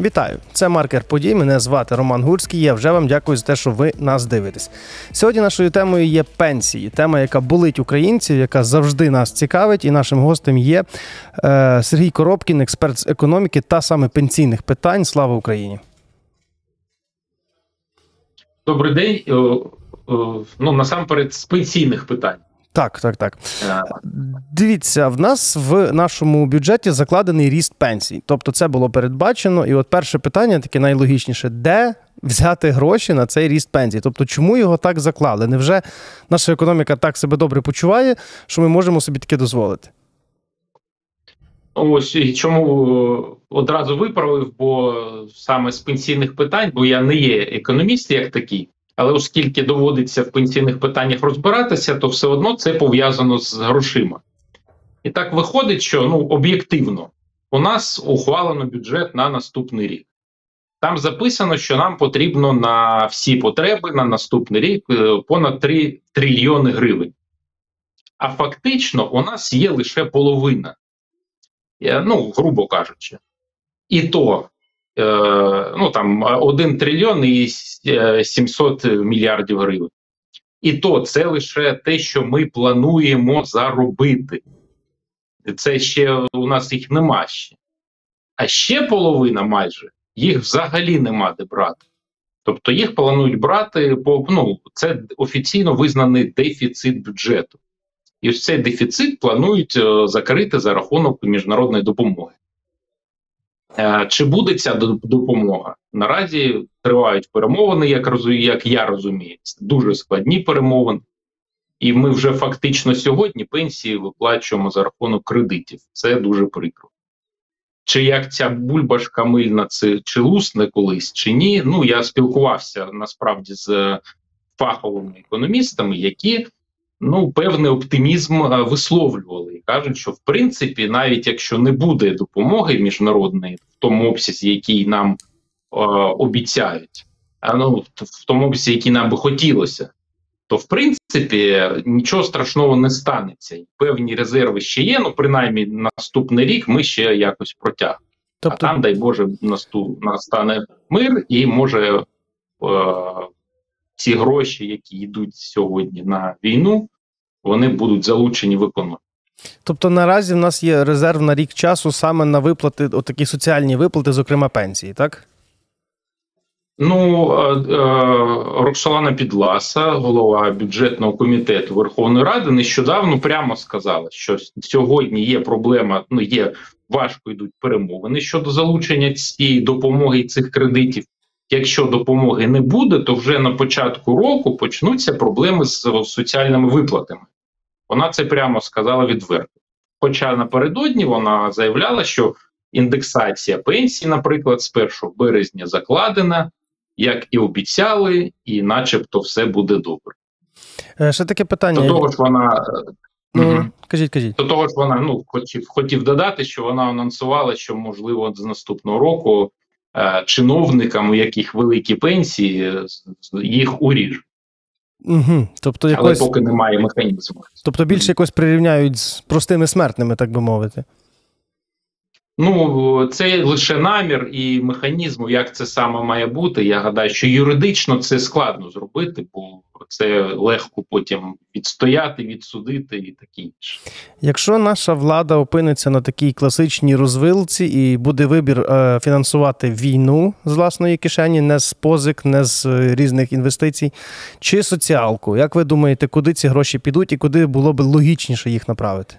Вітаю! Це маркер подій. Мене звати Роман Гурський. Я вже вам дякую за те, що ви нас дивитесь. Сьогодні нашою темою є пенсії. Тема, яка болить українців, яка завжди нас цікавить. І нашим гостем є е, Сергій Коробкін, експерт з економіки та саме пенсійних питань. Слава Україні! Добрий день. Е, е, Ну насамперед з пенсійних питань. Так, так, так. Дивіться, в нас в нашому бюджеті закладений ріст пенсій. Тобто, це було передбачено. І от перше питання, таке найлогічніше: де взяти гроші на цей ріст пенсій? Тобто, чому його так заклали? Невже наша економіка так себе добре почуває, що ми можемо собі таке дозволити? Ось і чому е, одразу виправив, бо саме з пенсійних питань, бо я не є економіст як такий, але оскільки доводиться в пенсійних питаннях розбиратися, то все одно це пов'язано з грошима. І так виходить, що ну об'єктивно у нас ухвалено бюджет на наступний рік. Там записано, що нам потрібно на всі потреби на наступний рік е, понад 3 трильйони гривень. А фактично, у нас є лише половина. Е, ну, грубо кажучи. І то ну, там 1 трильйон і е, 700 мільярдів гривень. І то це лише те, що ми плануємо заробити. Це ще у нас їх нема ще. А ще половина майже їх взагалі нема де брати. Тобто їх планують брати по ну, це офіційно визнаний дефіцит бюджету. І ось цей дефіцит планують е, закрити за рахунок міжнародної допомоги. Е, Чи буде ця допомога? Наразі тривають перемовини, як, розу- як я розумію, дуже складні перемовини. І ми вже фактично сьогодні пенсії виплачуємо за рахунок кредитів. Це дуже прикро. Чи як ця бульбашка мильна, це чи лусне колись, чи ні. Ну я спілкувався насправді з е, фаховими економістами, які ну певний оптимізм е, висловлювали і кажуть, що в принципі, навіть якщо не буде допомоги міжнародної в тому обсязі, який нам е, обіцяють, а ну в- тому обсязі, який нам би хотілося, то в принципі нічого страшного не станеться. І Певні резерви ще є. Ну принаймні наступний рік ми ще якось протягнемо. Тобто, А там, дай Боже, настане мир, і може е, ці гроші, які йдуть сьогодні на війну, вони будуть залучені в економіку. тобто наразі в нас є резерв на рік часу саме на виплати, отакі соціальні виплати, зокрема пенсії, так? Ну, е, е, Роксолана Підласа, голова бюджетного комітету Верховної Ради, нещодавно прямо сказала, що сьогодні є проблема. Ну є важко йдуть перемовини щодо залучення цієї допомоги і цих кредитів. Якщо допомоги не буде, то вже на початку року почнуться проблеми з соціальними виплатами. Вона це прямо сказала відверто. Хоча напередодні вона заявляла, що індексація пенсій, наприклад, з 1 березня закладена, як і обіцяли, і начебто все буде добре. Е, Ще таке питання. До того ж, вона Ну, Мгм. кажіть, кажіть. до того ж, вона ну хотів хотів додати, що вона анонсувала, що можливо з наступного року е, чиновникам, у яких великі пенсії, е, їх уріжуть. Угу. Тобто, але якось, поки немає механізму. тобто більше якось прирівняють з простими смертними, так би мовити. Ну це лише намір і механізм, як це саме має бути. Я гадаю, що юридично це складно зробити, бо це легко потім відстояти, відсудити і таке інше. Якщо наша влада опиниться на такій класичній розвилці і буде вибір е, фінансувати війну з власної кишені, не з позик, не з е, різних інвестицій, чи соціалку, як ви думаєте, куди ці гроші підуть і куди було б логічніше їх направити?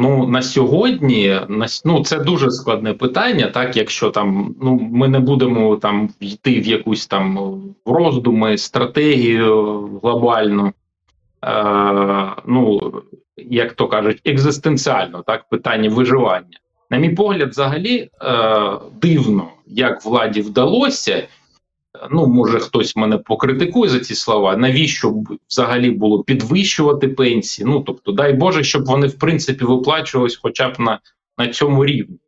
Ну на сьогодні на ну, це дуже складне питання. Так, якщо там ну ми не будемо там йти в якусь там роздуми, стратегію глобальну, е, ну як то кажуть, екзистенціально, так питання виживання. На мій погляд, взагалі е, дивно, як владі вдалося. Ну, може, хтось мене покритикує за ці слова. Навіщо взагалі було підвищувати пенсії? Ну тобто, дай Боже, щоб вони в принципі виплачувались хоча б на, на цьому рівні.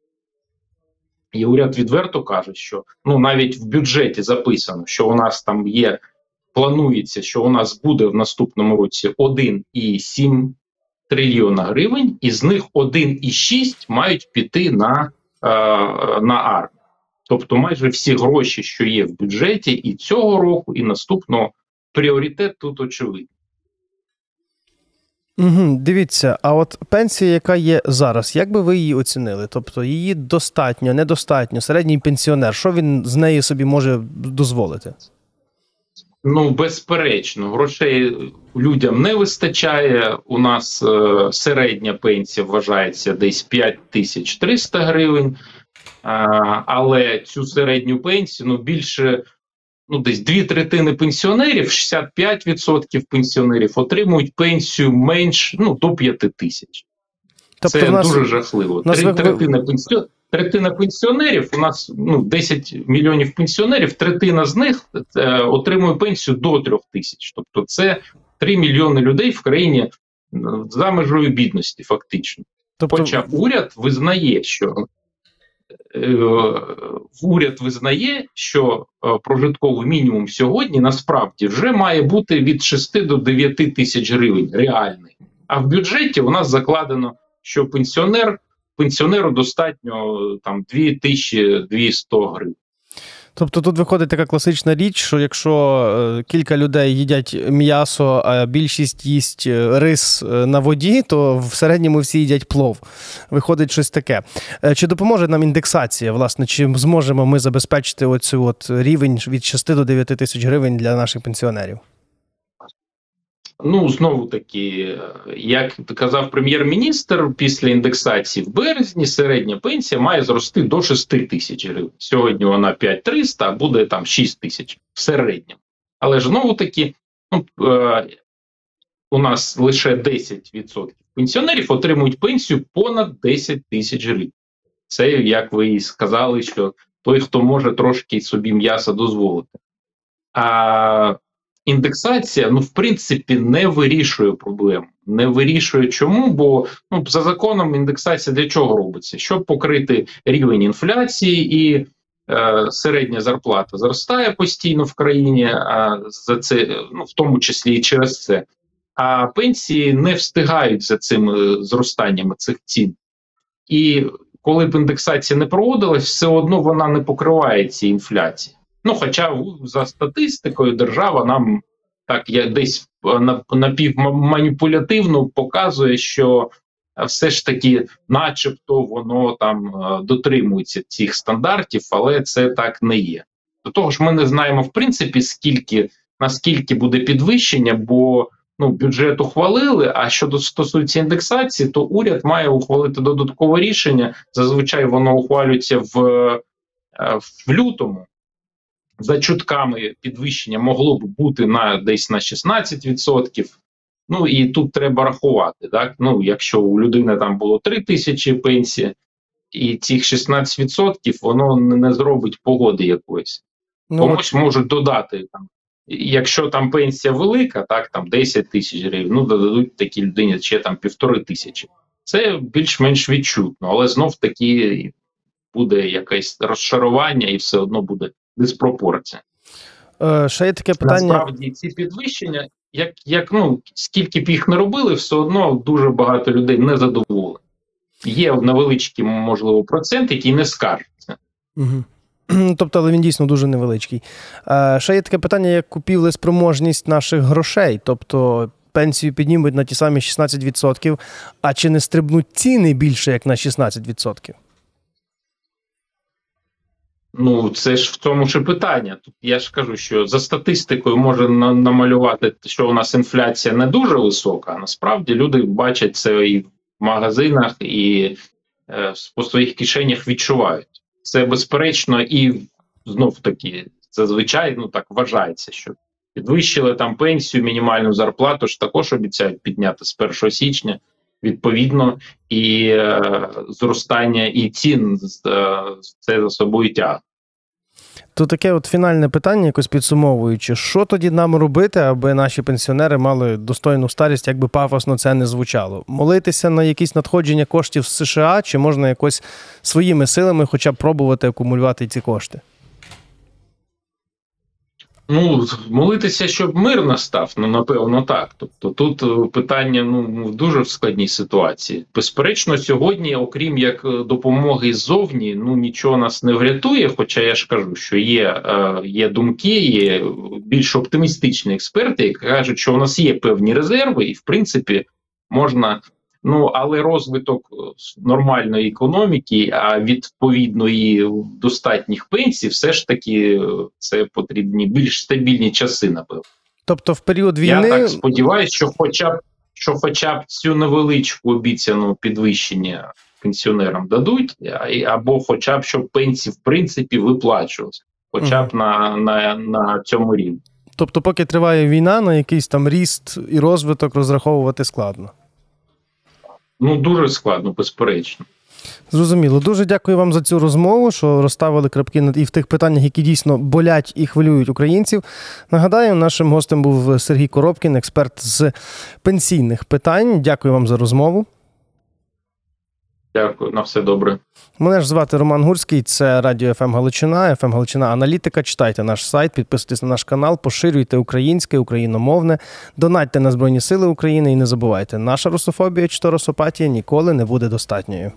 І уряд відверто каже, що ну навіть в бюджеті записано, що у нас там є, планується, що у нас буде в наступному році 1,7 трильйона гривень, із них 1,6 мають піти на на армію. Тобто, майже всі гроші, що є в бюджеті, і цього року, і наступного пріоритет тут очевидний. Угу, Дивіться, а от пенсія, яка є зараз, як би ви її оцінили? Тобто її достатньо, недостатньо, середній пенсіонер, що він з неї собі може дозволити? Ну, безперечно, грошей людям не вистачає. У нас е, середня пенсія вважається десь 5300 гривень, але цю середню пенсію ну, більше ну, десь дві третини пенсіонерів, 65% пенсіонерів отримують пенсію менш ну, до 5 тисяч. Тобто Це нас, дуже жахливо. Нас третина пенсіонерів. Третина пенсіонерів, у нас ну 10 мільйонів пенсіонерів, третина з них е, отримує пенсію до 3 тисяч. Тобто, це 3 мільйони людей в країні за межою бідності, фактично. Тобто... Хоча уряд визнає, що е, уряд визнає, що е, прожитковий мінімум сьогодні насправді вже має бути від 6 до 9 тисяч гривень реальний. А в бюджеті у нас закладено, що пенсіонер пенсіонеру достатньо там 2200 гривень. Тобто тут виходить така класична річ, що якщо е, кілька людей їдять м'ясо, а більшість їсть е, рис е, на воді, то в середньому всі їдять плов. Виходить щось таке. Чи допоможе нам індексація? Власне, чи зможемо ми забезпечити оцю от рівень від 6 до 9 тисяч гривень для наших пенсіонерів? Ну знову таки, як казав прем'єр-міністр, після індексації в березні середня пенсія має зрости до 6 тисяч гривень. Сьогодні вона 5300, а буде там 6 тисяч в середньому. Але ж знову таки, ну, е, у нас лише 10% пенсіонерів отримують пенсію понад 10 тисяч гривень. Це як ви і сказали, що той, хто може трошки собі м'яса дозволити. А індексація, ну в принципі, не вирішує проблему. Не вирішує чому, бо ну за законом індексація для чого робиться? Щоб покрити рівень інфляції і е, середня зарплата зростає постійно в країні, а за це ну в тому числі і через це. А пенсії не встигають за цим е, зростанням цих цін. І коли б індексація не проводилась, все одно вона не покриває ці інфляції. Ну, хоча за статистикою держава нам так я десь е, напівманіпулятивно показує, що все ж таки, начебто, воно там е, дотримується цих стандартів, але це так не є. До того ж, ми не знаємо в принципі, скільки наскільки буде підвищення, бо ну бюджет ухвалили. А щодо стосується індексації, то уряд має ухвалити додаткове рішення. Зазвичай воно ухвалюється в, е, в лютому за чутками підвищення могло б бути на десь на 16%. Ну і тут треба рахувати. Так? Ну, Якщо у людини там було 3 тисячі пенсії, і цих 16% воно не зробить погоди якоїсь. Ну, Комусь можуть додати там. Якщо там пенсія велика, так там 10 тисяч гривень, ну додадуть такій людині ще там півтори тисячі. Це більш-менш відчутно, але знов таки буде якесь розшарування, і все одно буде диспропорція. Е, Ще є таке питання. Насправді ці підвищення, як як ну скільки б їх не робили, все одно дуже багато людей не задоволені. Є невеличкий, можливо, процент, який не скаржиться. Угу. Тобто, але він дійсно дуже невеличкий. Е, Ще є таке питання, як купівли спроможність наших грошей. Тобто пенсію піднімуть на ті самі 16%, а чи не стрибнуть ціни більше, як на 16%? Ну, це ж в тому ж питання. Тут я ж кажу, що за статистикою може намалювати, що у нас інфляція не дуже висока, а насправді люди бачать це і в магазинах, і е, по своїх кишенях відчувають. Це безперечно, і знов таки зазвичай ну так вважається, що підвищили там пенсію, мінімальну зарплату ж також обіцяють підняти з 1 січня. Відповідно, і е, зростання і цін е, це за собою тягне. То таке от фінальне питання, якось підсумовуючи, що тоді нам робити, аби наші пенсіонери мали достойну старість, як би пафосно це не звучало? Молитися на якісь надходження коштів з США, чи можна якось своїми силами хоча б пробувати акумулювати ці кошти? Ну, молитися, щоб мир настав, ну напевно, так. Тобто тут е, питання ну в дуже складній ситуації. Безперечно, сьогодні, окрім як е, допомоги ззовні, ну нічого нас не врятує. Хоча я ж кажу, що є, е, є думки, є більш оптимістичні експерти, які кажуть, що у нас є певні резерви, і в принципі можна. Ну але розвиток е, нормальної економіки, а відповідно і достатніх пенсій, все ж таки е, це потрібні більш стабільні часи. Напевно, Тобто, в період я так сподіваюся, що, хоча б що, хоча б цю невеличку обіцяну підвищення пенсіонерам дадуть, або хоча б щоб пенсії в принципі виплачувалися, хоча б на, на, на цьому рівні. Тобто, поки триває війна, на якийсь там ріст і розвиток розраховувати складно. Ну дуже складно, безперечно. Зрозуміло. Дуже дякую вам за цю розмову, що розставили крапки і в тих питаннях, які дійсно болять і хвилюють українців. Нагадаю, нашим гостем був Сергій Коробкін, експерт з пенсійних питань. Дякую вам за розмову. Дякую, на все добре. Мене ж звати Роман Гурський, це радіо ФМ Галичина, ФМ Галичина Аналітика. Читайте наш сайт, підписуйтесь на наш канал, поширюйте українське, україномовне, донатьте на Збройні Сили України і не забувайте, наша русофобія чи то русопатія ніколи не буде достатньою.